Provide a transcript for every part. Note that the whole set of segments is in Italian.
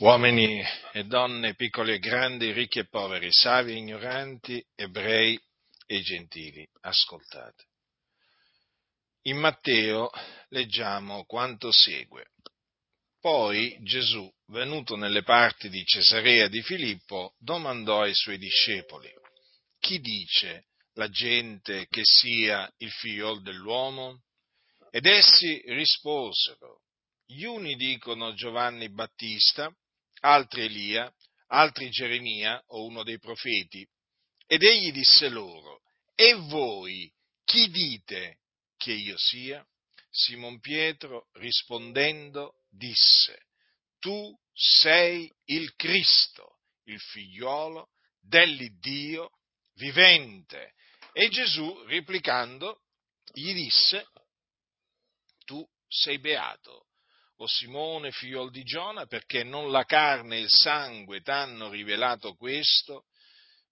uomini e donne, piccoli e grandi, ricchi e poveri, savi e ignoranti, ebrei e gentili, ascoltate. In Matteo leggiamo quanto segue. Poi Gesù, venuto nelle parti di Cesarea di Filippo, domandò ai suoi discepoli, chi dice la gente che sia il figliol dell'uomo? Ed essi risposero, gli uni dicono Giovanni Battista, altri Elia, altri Geremia o uno dei profeti. Ed egli disse loro, e voi chi dite che io sia? Simon Pietro rispondendo disse, tu sei il Cristo, il figliuolo dell'Iddio vivente. E Gesù, replicando, gli disse, tu sei beato, o Simone, figliol di Giona, perché non la carne e il sangue t'hanno rivelato questo,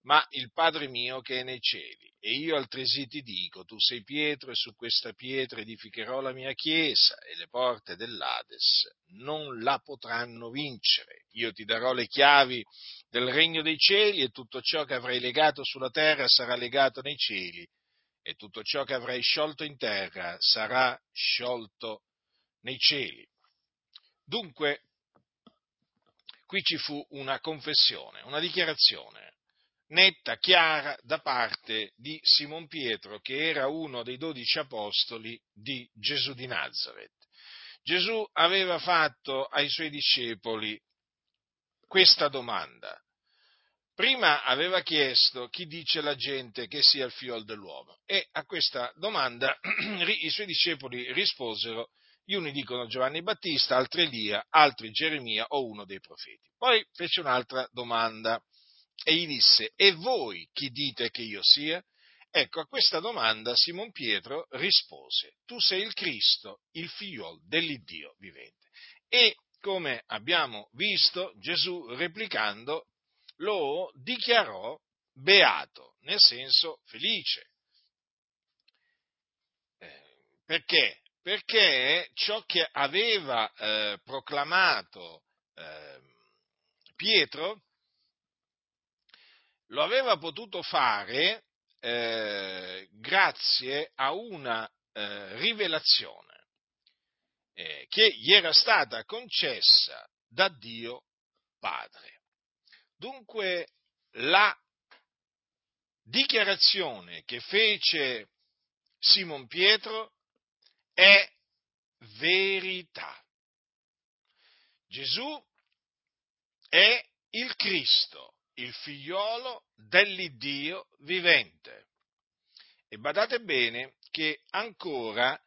ma il Padre mio che è nei cieli. E io altresì ti dico, tu sei Pietro, e su questa pietra edificherò la mia chiesa, e le porte dell'Ades non la potranno vincere. Io ti darò le chiavi del regno dei cieli, e tutto ciò che avrai legato sulla terra sarà legato nei cieli, e tutto ciò che avrai sciolto in terra sarà sciolto nei cieli. Dunque, qui ci fu una confessione, una dichiarazione netta, chiara da parte di Simon Pietro, che era uno dei dodici apostoli di Gesù di Nazareth. Gesù aveva fatto ai suoi discepoli questa domanda. Prima aveva chiesto chi dice la gente che sia il figlio dell'uomo e a questa domanda i suoi discepoli risposero gli uni dicono Giovanni Battista, altri Elia, altri Geremia o uno dei profeti. Poi fece un'altra domanda e gli disse, e voi chi dite che io sia? Ecco, a questa domanda Simon Pietro rispose, tu sei il Cristo, il figliol dell'Iddio vivente. E come abbiamo visto, Gesù replicando lo dichiarò beato, nel senso felice. Eh, perché? Perché ciò che aveva eh, proclamato eh, Pietro lo aveva potuto fare eh, grazie a una eh, rivelazione eh, che gli era stata concessa da Dio Padre. Dunque la dichiarazione che fece Simon Pietro è verità. Gesù è il Cristo, il figliolo dell'Iddio vivente. E badate bene che ancora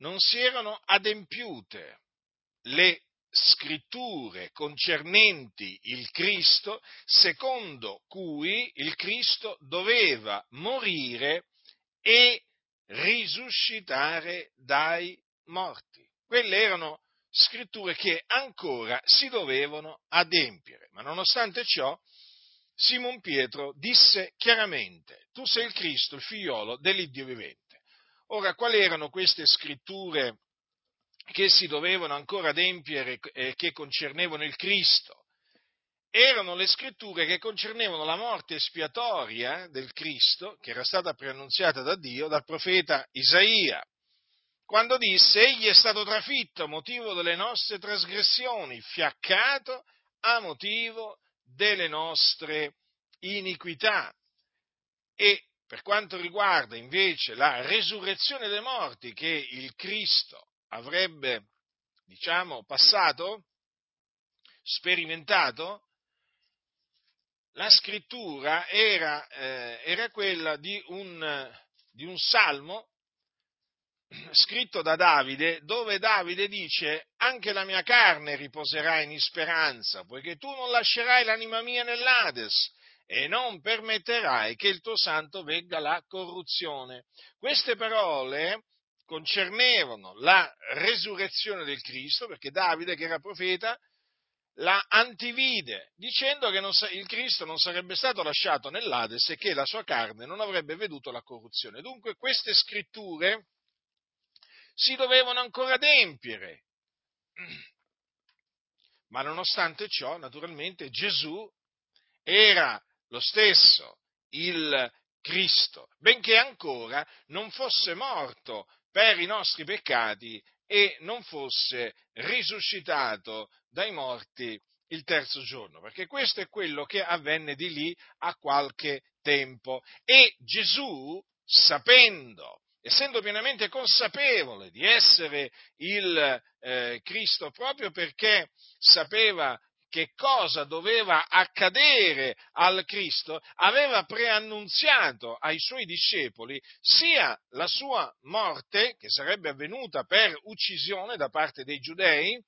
non si erano adempiute le scritture concernenti il Cristo, secondo cui il Cristo doveva morire e risuscitare dai morti. Quelle erano scritture che ancora si dovevano adempiere, ma nonostante ciò Simon Pietro disse chiaramente, tu sei il Cristo, il figliolo dell'Iddio vivente. Ora, quali erano queste scritture che si dovevano ancora adempiere e che concernevano il Cristo? Erano le scritture che concernevano la morte espiatoria del Cristo, che era stata preannunziata da Dio dal profeta Isaia, quando disse, egli è stato trafitto a motivo delle nostre trasgressioni, fiaccato a motivo delle nostre iniquità. E per quanto riguarda invece la resurrezione dei morti che il Cristo avrebbe, diciamo, passato, sperimentato, la scrittura era, eh, era quella di un, di un salmo scritto da Davide, dove Davide dice anche la mia carne riposerà in speranza, poiché tu non lascerai l'anima mia nell'Ades e non permetterai che il tuo santo vegga la corruzione. Queste parole concernevano la resurrezione del Cristo, perché Davide, che era profeta, la antivide, dicendo che il Cristo non sarebbe stato lasciato nell'Ades e che la sua carne non avrebbe veduto la corruzione. Dunque queste scritture si dovevano ancora adempiere. Ma nonostante ciò, naturalmente, Gesù era lo stesso, il Cristo, benché ancora non fosse morto per i nostri peccati e non fosse risuscitato dai morti il terzo giorno, perché questo è quello che avvenne di lì a qualche tempo. E Gesù, sapendo, essendo pienamente consapevole di essere il eh, Cristo, proprio perché sapeva che cosa doveva accadere al Cristo, aveva preannunziato ai suoi discepoli sia la sua morte, che sarebbe avvenuta per uccisione da parte dei giudei,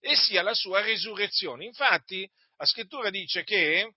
e sia la sua risurrezione. Infatti la scrittura dice che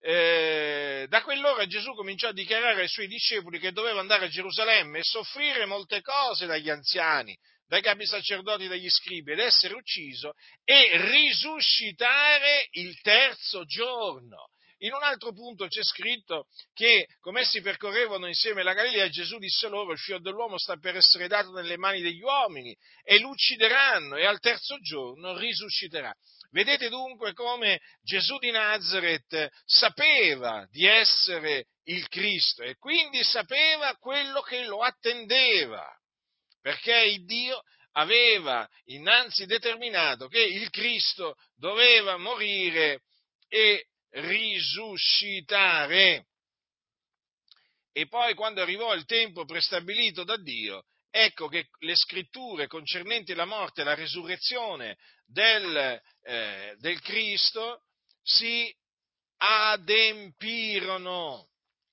eh, da quell'ora Gesù cominciò a dichiarare ai suoi discepoli che doveva andare a Gerusalemme e soffrire molte cose dagli anziani, dai capi sacerdoti, dagli scribi ed essere ucciso e risuscitare il terzo giorno. In un altro punto c'è scritto che, come essi percorrevano insieme la Galilea, Gesù disse loro, il figlio dell'uomo sta per essere dato nelle mani degli uomini e lo uccideranno e al terzo giorno risusciterà. Vedete dunque come Gesù di Nazareth sapeva di essere il Cristo e quindi sapeva quello che lo attendeva, perché il Dio aveva innanzi determinato che il Cristo doveva morire e risuscitare. E poi quando arrivò il tempo prestabilito da Dio, ecco che le scritture concernenti la morte e la resurrezione del, eh, del Cristo si adempirono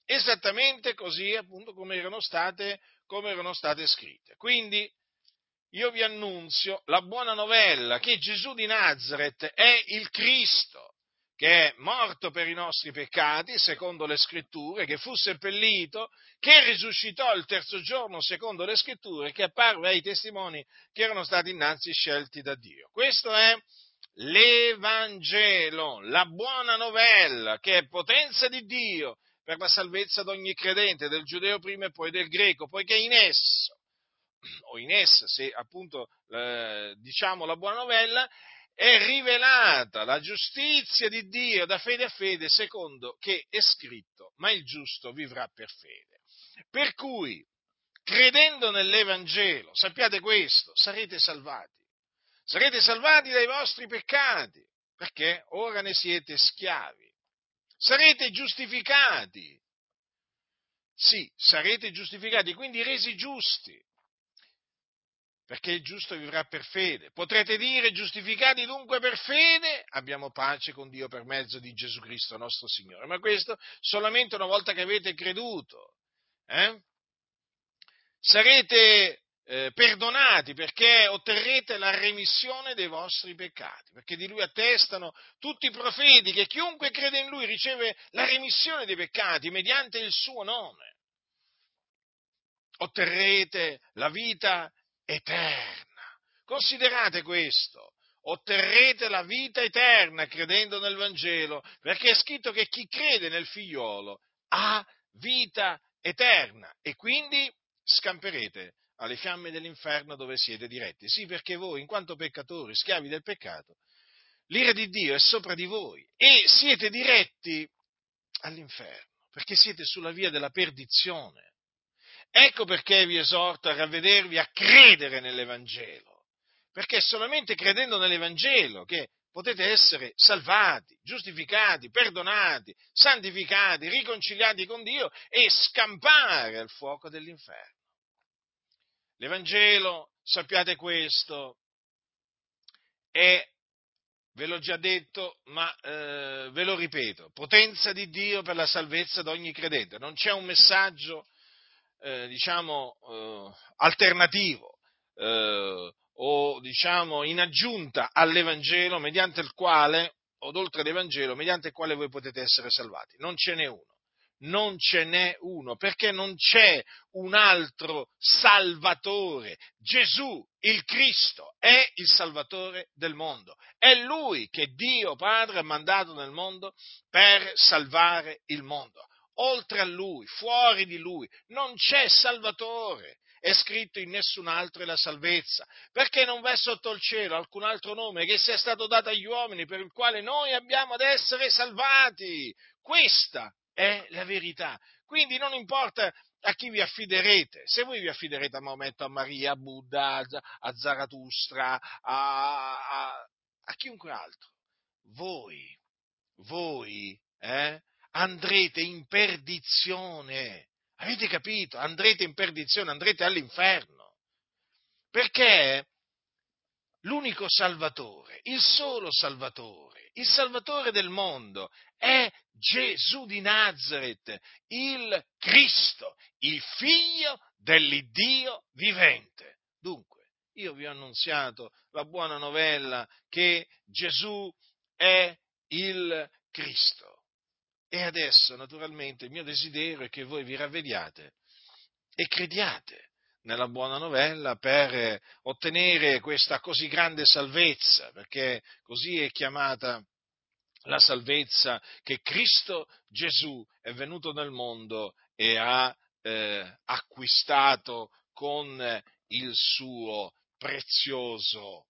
esattamente così appunto come erano state, come erano state scritte. Quindi io vi annunzio la buona novella che Gesù di Nazareth è il Cristo che è morto per i nostri peccati, secondo le scritture, che fu seppellito, che risuscitò il terzo giorno, secondo le scritture, che apparve ai testimoni che erano stati innanzi scelti da Dio. Questo è l'Evangelo, la buona novella, che è potenza di Dio per la salvezza di ogni credente, del giudeo prima e poi del greco, poiché in esso, o in essa, se appunto eh, diciamo la buona novella, è rivelata la giustizia di Dio da fede a fede, secondo che è scritto, ma il giusto vivrà per fede. Per cui, credendo nell'Evangelo, sappiate questo, sarete salvati. Sarete salvati dai vostri peccati, perché ora ne siete schiavi. Sarete giustificati. Sì, sarete giustificati, quindi resi giusti perché il giusto vivrà per fede. Potrete dire, giustificati dunque per fede, abbiamo pace con Dio per mezzo di Gesù Cristo nostro Signore. Ma questo solamente una volta che avete creduto. Eh? Sarete eh, perdonati perché otterrete la remissione dei vostri peccati, perché di Lui attestano tutti i profeti che chiunque crede in Lui riceve la remissione dei peccati mediante il suo nome. Otterrete la vita eterna. Considerate questo, otterrete la vita eterna credendo nel Vangelo, perché è scritto che chi crede nel figliolo ha vita eterna e quindi scamperete alle fiamme dell'inferno dove siete diretti. Sì, perché voi, in quanto peccatori, schiavi del peccato, l'ira di Dio è sopra di voi e siete diretti all'inferno, perché siete sulla via della perdizione. Ecco perché vi esorto a ravvedervi, a credere nell'Evangelo, perché è solamente credendo nell'Evangelo che potete essere salvati, giustificati, perdonati, santificati, riconciliati con Dio e scampare al fuoco dell'inferno. L'Evangelo, sappiate questo, è, ve l'ho già detto, ma eh, ve lo ripeto, potenza di Dio per la salvezza di ogni credente. Non c'è un messaggio eh, diciamo, eh, alternativo eh, o diciamo in aggiunta all'Evangelo mediante il quale, o oltre all'Evangelo, mediante il quale voi potete essere salvati. Non ce n'è uno. Non ce n'è uno, perché non c'è un altro Salvatore. Gesù, il Cristo, è il Salvatore del mondo. È Lui che Dio Padre ha mandato nel mondo per salvare il mondo oltre a Lui, fuori di Lui, non c'è Salvatore. è scritto in nessun altro è la salvezza, perché non v'è sotto il cielo alcun altro nome che sia stato dato agli uomini per il quale noi abbiamo ad essere salvati. Questa è la verità. Quindi non importa a chi vi affiderete, se voi vi affiderete a Maometto, a Maria, a Buddha, a Zarathustra, a, a, a chiunque altro, voi, voi eh, andrete in perdizione. Avete capito? Andrete in perdizione, andrete all'inferno. Perché l'unico Salvatore, il solo Salvatore, il Salvatore del mondo è Gesù di Nazareth, il Cristo, il figlio dell'Iddio vivente. Dunque, io vi ho annunziato la buona novella che Gesù è il Cristo. E adesso, naturalmente, il mio desiderio è che voi vi ravvediate e crediate nella buona novella per ottenere questa così grande salvezza, perché così è chiamata la salvezza che Cristo Gesù è venuto nel mondo e ha eh, acquistato con il suo prezioso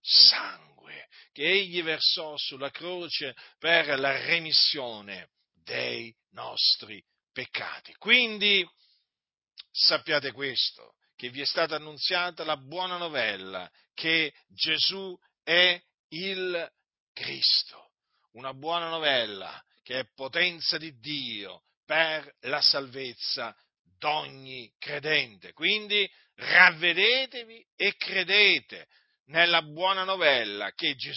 sangue che egli versò sulla croce per la remissione dei nostri peccati. Quindi sappiate questo, che vi è stata annunziata la buona novella che Gesù è il Cristo, una buona novella che è potenza di Dio per la salvezza d'ogni credente. Quindi ravvedetevi e credete nella buona novella che Gesù